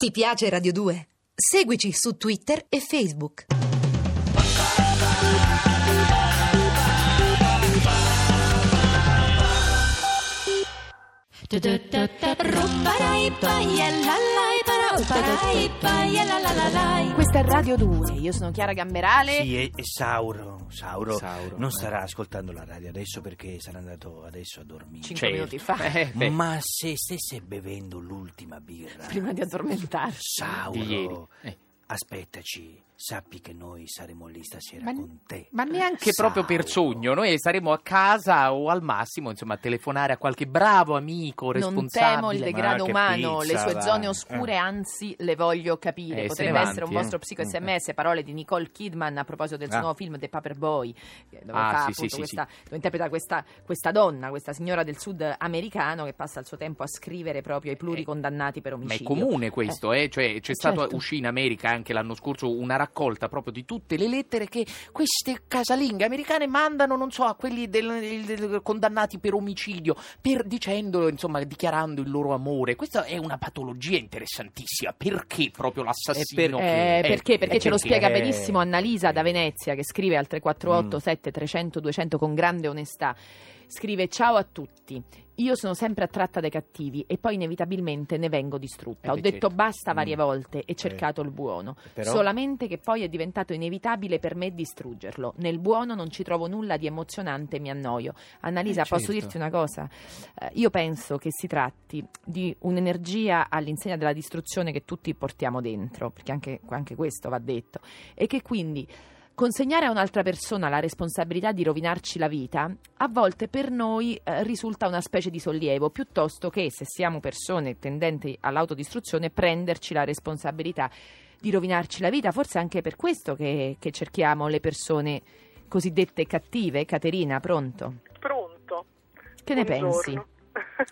Ti piace Radio 2? Seguici su Twitter e Facebook. Questa è Radio 2, io sono Chiara Gamberale. Sì, e, e Sauro, Sauro, Sauro, non eh. starà ascoltando la radio adesso perché sarà andato adesso a dormire. Cinque Certo. minuti fa, Eh, beh, Ma se stesse bevendo l'ultima birra, prima di addormentarsi. di ieri. Sauro, Eh. Aspettaci, sappi che noi saremo lì stasera Ma- con te. Ma neanche proprio per sogno, noi saremo a casa o al massimo insomma a telefonare a qualche bravo amico Non responsabile. temo il degrado umano, pizza, le sue va. zone oscure, anzi le voglio capire. Eh, Potrebbe vanti, essere un eh. vostro psico Mm. sms, parole di Nicole Kidman a proposito del suo Ah. nuovo film The Paperboy, dove, Ah, fa, sì, sì, sì, questa, dove interpreta questa, questa donna, questa signora del sud americano che passa il suo tempo a scrivere proprio ai pluricondannati per Ma è omicidio. comune questo, eh? Cioè, c'è Eh, certo. uscì in America anche l'anno scorso una raccolta proprio di tutte le lettere che queste casalinghe americane mandano, non so, a quelli del- del- condannati per omicidio, per, dicendo, insomma, dichiarando il loro amore. Questa è una patologia interessantissima. Perché proprio l'assassino? Eh, Eh, perché? Perché eh, ce lo perché? spiega Eh. benissimo Annalisa da Venezia che scrive al 348 Mm. 7300 200 con grande onestà. Scrive ciao a tutti. Io sono sempre attratta dai cattivi e poi inevitabilmente ne vengo distrutta. Eh, Ho detto certo. basta varie Mm. volte e cercato il buono. Però- Solamente che poi è diventato inevitabile per me distruggerlo. Nel buono non ci trovo nulla di emozionante e mi annoio. Annalisa, Eh, posso certo. dirti una cosa? Eh, io penso che si tratti di un'energia all'insegna della distruzione che tutti portiamo dentro, perché anche, anche questo va detto, e che quindi consegnare a un'altra persona la responsabilità di rovinarci la vita, a volte per noi eh, risulta una specie di sollievo, piuttosto che, se siamo persone tendenti all'autodistruzione, prenderci la responsabilità di rovinarci la vita. Forse è anche per questo che, che cerchiamo le persone cosiddette cattive. Caterina, pronto? Pronto. Che ne Buongiorno. pensi?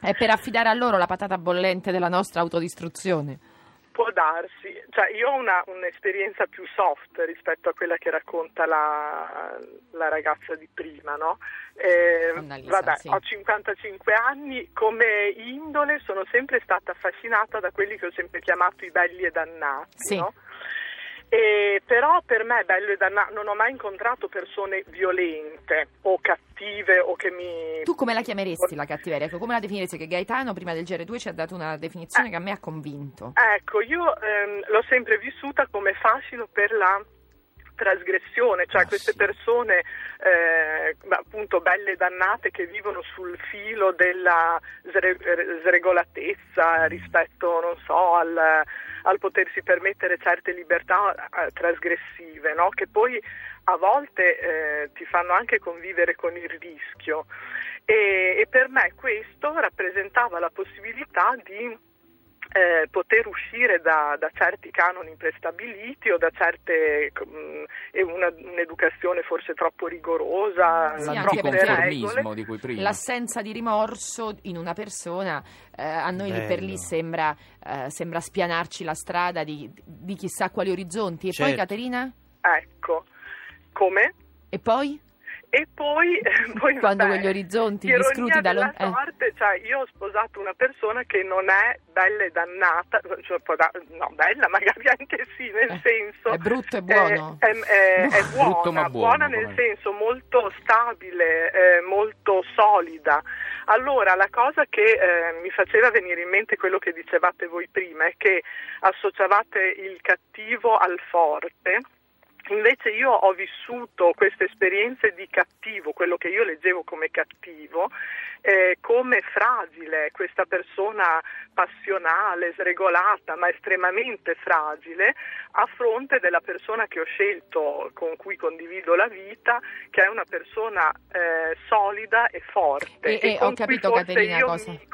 È per affidare a loro la patata bollente della nostra autodistruzione. Può darsi, cioè io ho una, un'esperienza più soft rispetto a quella che racconta la, la ragazza di prima, no? Eh, Annalisa, vabbè, sì. ho 55 anni, come indole sono sempre stata affascinata da quelli che ho sempre chiamato i belli e dannati, Sì. no? E però per me bello e dannato, non ho mai incontrato persone violente o cattive o che mi... Tu come la chiameresti la cattiveria? Ecco, come la definiresti? Che Gaetano prima del GR2 ci ha dato una definizione che a me ha convinto. Ecco, io ehm, l'ho sempre vissuta come fascino per la trasgressione, cioè Ah, queste persone eh, appunto belle dannate che vivono sul filo della sre- sregolatezza rispetto, non so, al, al potersi permettere certe libertà eh, trasgressive, no? che poi a volte eh, ti fanno anche convivere con il rischio. E, e per me questo rappresentava la possibilità di eh, poter uscire da, da certi canoni prestabiliti o da certe mh, e una- un'educazione forse troppo rigorosa, Sì. L'anticonformismo di cui prima. L'assenza di rimorso in una persona eh, a noi lì per lì sembra, eh, sembra spianarci la strada di, di chissà quali orizzonti. E poi Certo. Caterina? Ecco, come? E poi? E poi, poi Quando vabbè, quegli orizzonti discruti da della lon- eh. cioè io ho sposato una persona che non è bella e dannata, cioè, no, bella magari anche sì, nel Eh, senso... è brutto e buono. È, è- è- è brutto buona, ma buono, nel come- senso molto stabile, eh, molto solida. Allora, la cosa che eh, mi faceva venire in mente quello che dicevate voi prima è che associavate il cattivo al forte. Invece io ho vissuto queste esperienze di cattivo, quello che io leggevo come cattivo, eh, come fragile, questa persona passionale, sregolata, ma estremamente fragile, a fronte della persona che ho scelto, con cui condivido la vita, che è una persona eh, solida e forte. E- e ho capito, Caterina, cosa- mi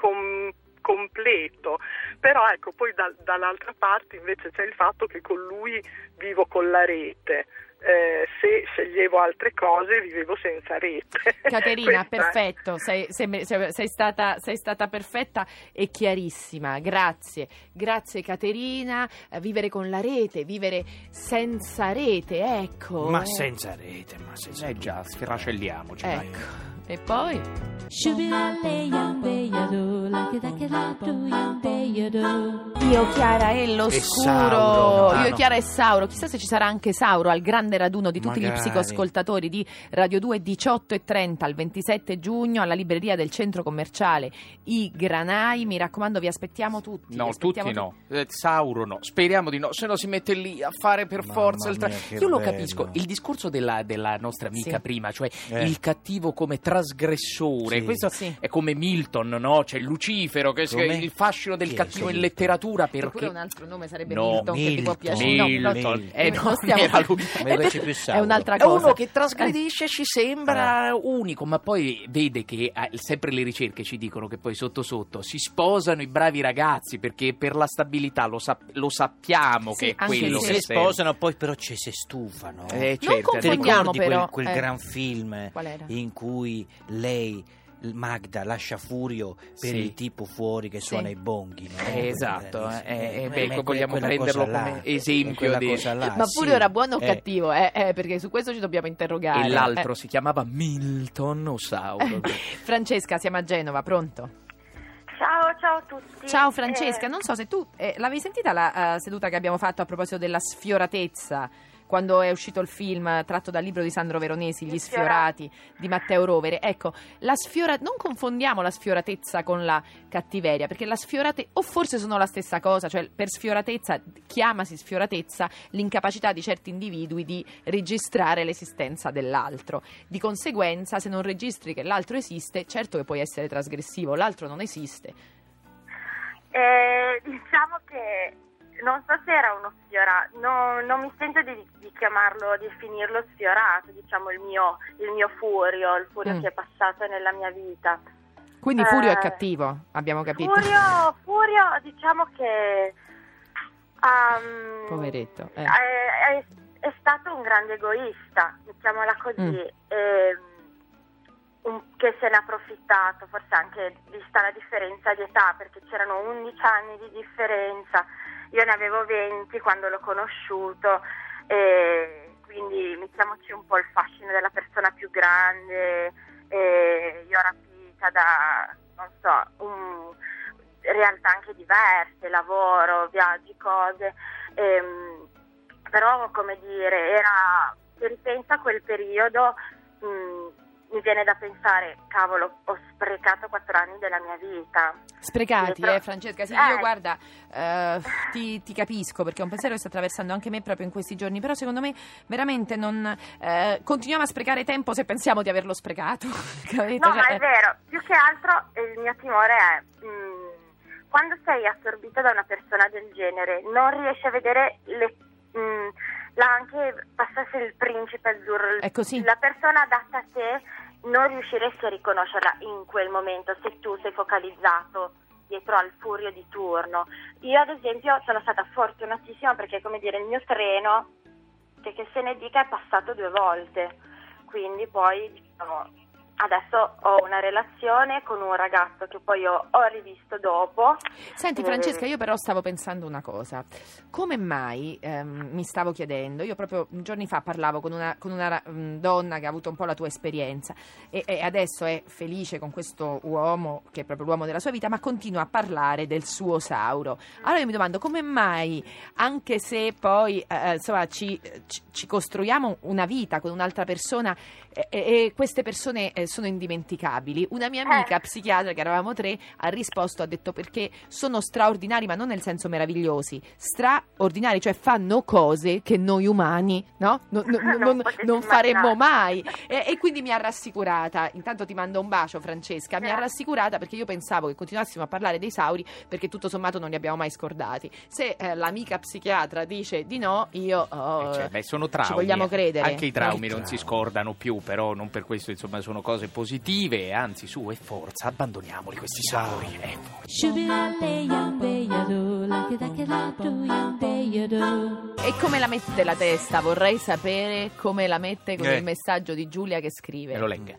completo, però ecco poi da- dall'altra parte invece c'è il fatto che con lui vivo con la rete. Eh, se sceglievo altre cose vivevo senza rete. Caterina, perfetto, sei, sei- sei- stata, sei stata perfetta e chiarissima, grazie, grazie Caterina, Eh, vivere con la rete, vivere senza rete, ecco. Ma senza rete, ma senza Eh già, sfracelliamoci. dai. E poi? Io, Chiara e l'oscuro. Sauro, Io. Chiara e Sauro. Chissà se ci sarà anche Sauro al grande raduno di tutti Magari. gli psicoascoltatori di Radio 2 18 e 30 al 27 giugno alla libreria del centro commerciale I Granai. Mi raccomando, vi aspettiamo tutti. No, aspettiamo tutti no. Eh, Sauro no. Speriamo di no. Se no si mette lì a fare per Mamma forza il tra- Io lo bello. capisco. Il discorso della, della nostra amica Sì. prima, cioè Eh. il cattivo come trasgressore. Sì. Questo Sì. è come Milton, no? C'è Lucifero, che è il fascino del è cattivo in Milton? letteratura perché. un altro nome sarebbe No, Milton, che ti può Milton. piacere. No, Milton. però- Eh, no, non stiamo- lui. È Sauro. un'altra È cosa. uno che trasgredisce ci sembra Eh. unico, ma poi vede che eh, sempre le ricerche ci dicono che poi sotto sotto si sposano i bravi ragazzi perché per la stabilità lo, sap- lo sappiamo Sì, che è quello se- che si sposano, poi però ci si stufano. Eh, Non certo. Ti confondiamo ricordi però, quel, quel eh. gran film Qual era? in cui lei, Magda, lascia Furio per Sì. il tipo fuori che suona Sì. i bonghi? no? Eh, esatto, eh, eh, beh, ma è vogliamo prenderlo come esempio di- cosa là, Ma sì. Furio era buono o Eh, cattivo? Eh, eh, perché su questo ci dobbiamo interrogare. E l'altro Eh. si chiamava Milton o Sauro. Francesca, siamo a Genova, pronto? Ciao, ciao a tutti. Ciao Francesca, Eh, non so se tu eh, l'avevi sentita la eh, seduta che abbiamo fatto a proposito della sfioratezza quando è uscito il film tratto dal libro di Sandro Veronesi, Gli sfiorati di Matteo Rovere. Ecco, la sfiora- non confondiamo la sfioratezza con la cattiveria, perché la sfiorate o forse sono la stessa cosa, cioè per sfioratezza chiamasi sfioratezza l'incapacità di certi individui di registrare l'esistenza dell'altro. Di conseguenza, se non registri che l'altro esiste, certo che puoi essere trasgressivo, l'altro non esiste. eh, diciamo che non so se era uno sfiorato, no- non mi sento di, di chiamarlo, di definirlo sfiorato, diciamo il mio, il mio furio, il furio Mm. che è passato nella mia vita. Quindi Furio è Eh, cattivo, abbiamo capito. Furio, Furio diciamo che... um, Poveretto. eh. è, è- è stato un grande egoista, mettiamola così, Mm. ehm, un- che se n'è approfittato, forse anche vista la differenza di età, perché c'erano 11 anni di differenza, io ne avevo 20 quando l'ho conosciuto, quindi mettiamoci un po' il fascino della persona più grande, io rapita da, non so, un- realtà anche diverse, lavoro, viaggi, cose. ehm, però come dire, era, se ripenso a quel periodo mh, mi viene da pensare, cavolo, ho sprecato quattro anni della mia vita. Sprecati, però- eh, Francesca. Sì, Eh. io guarda, eh, ti, ti capisco perché è un pensiero che sta attraversando anche me proprio in questi giorni. Però secondo me veramente non eh, continuiamo a sprecare tempo se pensiamo di averlo sprecato. capito? No, Cioè, ma è vero, più che altro il mio timore è, mh, quando sei assorbita da una persona del genere, non riesci a vedere le... mh, la anche passasse il principe azzurro, È così. la persona adatta a te, non riusciresti a riconoscerla in quel momento se tu sei focalizzato dietro al furio di turno. Io ad esempio sono stata fortunatissima perché come dire il mio treno, che, che se ne dica, è passato due volte, quindi poi diciamo, adesso ho una relazione con un ragazzo che poi ho, ho rivisto dopo. Senti Eh, Francesca, io però stavo pensando una cosa. Come mai, ehm, mi stavo chiedendo, io proprio giorni fa parlavo con una, con una mm, donna che ha avuto un po' la tua esperienza e, e adesso è felice con questo uomo, che è proprio l'uomo della sua vita, ma continua a parlare del suo Sauro. Allora io mi domando come mai, anche se poi eh, insomma, ci, ci- ci costruiamo una vita con un'altra persona e, e queste persone eh, sono indimenticabili, una mia amica Eh. psichiatra, che eravamo tre, ha risposto, ha detto perché sono straordinari, ma non nel senso meravigliosi, straordinari, cioè fanno cose che noi umani no? No- no- Non non, potete non faremmo mai. E, e quindi mi ha rassicurata, intanto ti mando un bacio Francesca, mi ha rassicurata perché io pensavo che continuassimo a parlare dei Sauri perché tutto sommato non li abbiamo mai scordati. Se eh, l'amica psichiatra dice di no, io... oh, Eh, cioè, beh, sono traumi. Ci vogliamo eh. credere. Anche i traumi Eh, non si scordano più, però non per questo, insomma, sono cose positive. Anzi, su e forza, abbandoniamoli questi sauri. Eh, E come la mette la testa? Vorrei sapere come la mette con Eh. il messaggio di Giulia che scrive. me lo legga.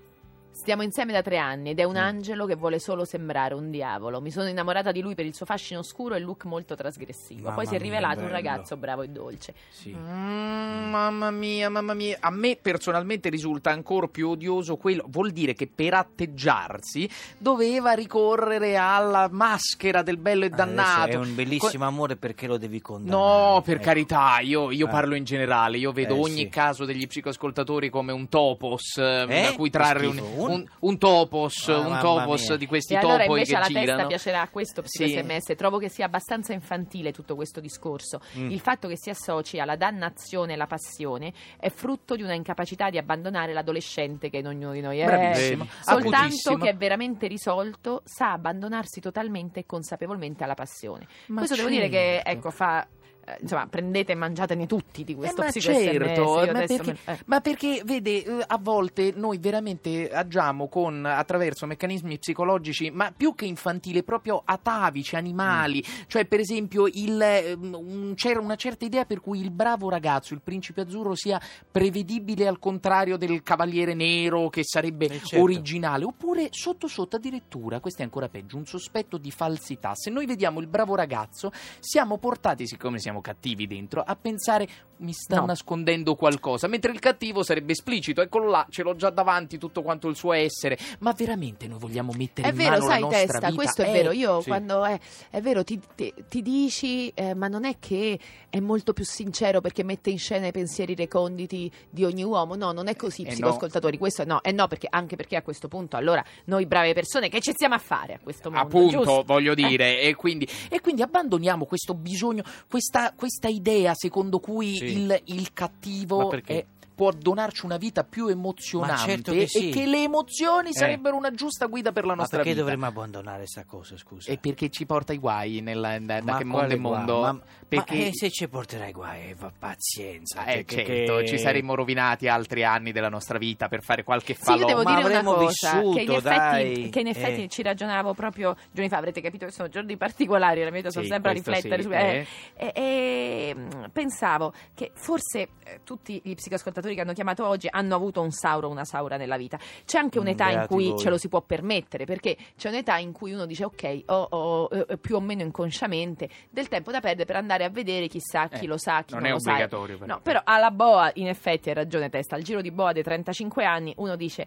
Stiamo insieme da tre anni ed è un Mm. angelo che vuole solo sembrare un diavolo. Mi sono innamorata di lui per il suo fascino oscuro e look molto trasgressivo. Mamma Poi si è mia, rivelato un bello. ragazzo bravo e dolce. Sì. Mm, mamma mia, mamma mia. A me personalmente risulta ancora più odioso quello. Vuol dire che per atteggiarsi doveva ricorrere alla maschera del bello e Adesso dannato. È un bellissimo amore perché lo devi condannare. No, per Ecco. carità, io, io Eh. parlo in generale, io vedo Eh, ogni sì. caso degli psicoascoltatori come un topos eh, Eh? da cui trarre un, un? Un- un topos, Ah, un topos di questi E allora topoi invece che alla girano. testa piacerà questo Sì. sms. Trovo che sia abbastanza infantile tutto questo discorso. Mm. Il fatto che si associ alla dannazione e alla passione è frutto di una incapacità di abbandonare l'adolescente che in ognuno di noi è. Bravissimo, Soltanto acutissimo. che è veramente risolto sa abbandonarsi totalmente e consapevolmente alla passione. Ma Questo devo dire che certo. ecco fa eh, insomma, prendete e mangiatene tutti di questo Eh, ma certo, Io ma perché, me- eh. ma perché, vede, eh, a volte noi veramente agiamo con, attraverso meccanismi psicologici, ma più che infantili, proprio atavici, animali. Cioè, per esempio, il, ehm, un- c'era una certa idea per cui il bravo ragazzo, il principe azzurro, sia prevedibile al contrario del cavaliere nero, che sarebbe Eh, certo. originale. Oppure, sotto sotto, addirittura, questo è ancora peggio, un sospetto di falsità. Se noi vediamo il bravo ragazzo, siamo portati, siccome siamo cattivi dentro, a pensare mi sta No. nascondendo qualcosa, mentre il cattivo sarebbe esplicito, eccolo là, ce l'ho già davanti tutto quanto il suo essere. Ma veramente noi vogliamo mettere È in vero, mano sai la nostra testa, vita? questo è Eh, vero. Io sì. quando è, è vero, ti, ti- ti dici, eh, ma non è che è molto più sincero perché mette in scena i pensieri reconditi di ogni uomo. No, non è così, Eh, psicoascoltatori. Questo è no, è no, perché anche perché a questo punto, allora, noi brave persone, che ci stiamo a fare a questo mondo? Appunto, giusto? voglio Eh. dire, e, quindi, e quindi abbandoniamo questo bisogno, questa, questa idea secondo cui Sì. Il, il cattivo è- può donarci una vita più emozionante certo che sì. e che le emozioni Eh. sarebbero una giusta guida per la Ma nostra perché vita. dovremmo abbandonare sta cosa, scusa? E perché ci porta i guai nella, da, da che mondo è mondo? Ma, perché ma, eh, se ci porterai guai, eh, va pazienza. Eh, che- certo, che- ci saremmo rovinati altri anni della nostra vita per fare qualche Sì, falò. io devo ma dire una avremmo cosa, vissuto, che in effetti, dai. che in effetti Eh. ci ragionavo proprio giorni fa, avrete capito che sono giorni particolari, la mia vita sono Sì, sempre a riflettere sì, su... eh. E, e, mm, pensavo che forse eh, tutti gli psicoascoltatori che hanno chiamato oggi hanno avuto un sauro o una saura nella vita. C'è anche Mm, un'età in beati cui voi. ce lo si può permettere, perché c'è un'età in cui uno dice ok, ho, ho, eh, più o meno inconsciamente del tempo da perdere per andare a vedere chissà chi Eh, lo sa, chi non non, è lo sa. obbligatorio, però. No, però alla boa in effetti hai ragione testa, al giro di boa dei 35 anni uno dice...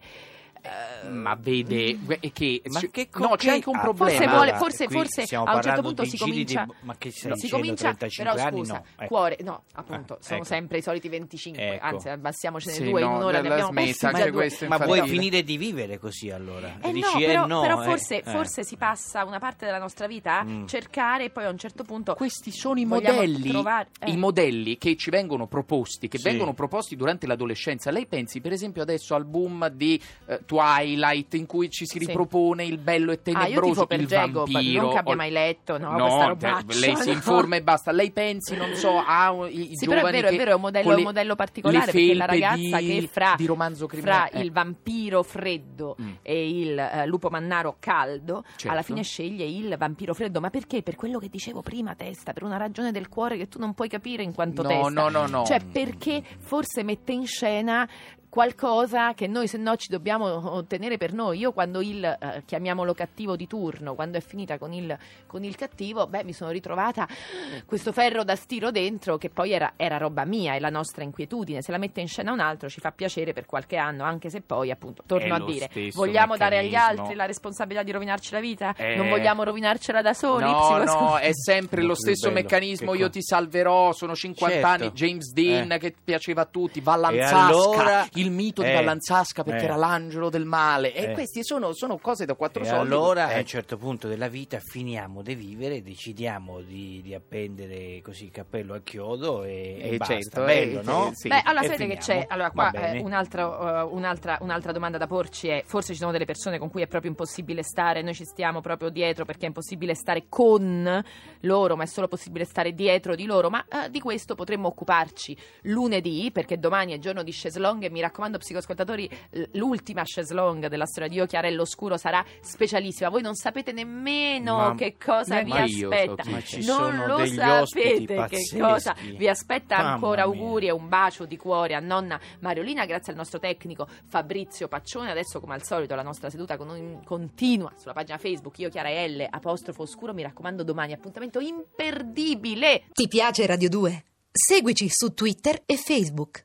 eh, Ma vede è che, Ma che no, co- c'è che- anche un ah, problema. Forse vuole- forse- forse a un certo punto si comincia- di- ma che stai No, si comincia, 35 però anni scusa, no. Ecco. cuore, no, appunto, Ah, sono ecco. sempre i soliti 25, Ecco. anzi abbassiamocene Sì, due in no, un'ora, la- ne abbiamo messi anche già due. questo Ma vuoi finire di vivere così allora? Eh Dici no, eh però, no, però eh, forse, eh. forse si passa una parte della nostra vita a Mm. cercare e poi a un certo punto Questi sono i modelli, trovare- eh. i modelli che ci vengono proposti, che vengono proposti durante l'adolescenza. Lei pensi, per esempio, adesso al boom di eh, Twilight, in cui ci si ripropone il bello e Ah, tenebroso, tifo per il Jacob, vampiro. non che abbia mai letto, no, No, lei si informa e basta. Lei pensi, non so, a i, i Sì, però è giovani vero, è vero, è un modello, un modello particolare perché la ragazza di, che fra, fra eh. il vampiro freddo Mm. e il eh, lupo mannaro caldo, Certo. alla fine sceglie il vampiro freddo. Ma perché? Per quello che dicevo prima, testa, per una ragione del cuore che tu non puoi capire in quanto No, testa. no, no, no. Cioè, perché forse mette in scena qualcosa che noi se no ci dobbiamo ottenere per noi. Io quando il, eh, chiamiamolo cattivo di turno, quando è finita con il, con il cattivo, beh, mi sono ritrovata questo ferro da stiro dentro che poi era, era roba mia, è la nostra inquietudine. Se la mette in scena un altro ci fa piacere per qualche anno, anche se poi, appunto, torno È a dire, vogliamo dare agli meccanismo. altri la responsabilità di rovinarci la vita? Eh. Non vogliamo rovinarcela da soli? No, no, è sempre lo stesso meccanismo. Io ti salverò. Sono 50 Certo. anni. James Dean Eh. che piaceva a tutti. Vallanzasca, allora- il mito di Eh. Perché Eh. era l'angelo del male. E Eh. questi sono, sono cose da quattro E soldi. allora Eh. a un certo punto della vita finiamo di vivere, decidiamo di, di appendere così il cappello al chiodo e, e Eh, basta. certo, bello, no? sì. Beh, allora E sapete che c'è? Allora, qua eh, un altro, eh, un'altra, un'altra domanda da porci è: forse ci sono delle persone con cui è proprio impossibile stare, noi ci stiamo proprio dietro perché è impossibile stare con loro, ma è solo possibile stare dietro di loro. Ma eh, di questo potremmo occuparci lunedì, perché domani è giorno di Cheslong e mi raccomando, psicoascoltatori, l- l'ultima chaise longue della storia di Io Chiarello Oscuro sarà specialissima. Voi non sapete nemmeno Ma- che cosa vi ma io so aspetta. chi Ma ci non sono lo degli sapete che pazzeschi. cosa vi aspetta Mamma ancora. mia. Auguri e un bacio di cuore a nonna Mariolina, grazie al nostro tecnico Fabrizio Paccione. Adesso, come al solito, la nostra seduta con- continua sulla pagina Facebook Io Chiara L, apostrofo oscuro. Mi raccomando, domani appuntamento imperdibile. Ti piace Radio 2? Seguici su Twitter e Facebook.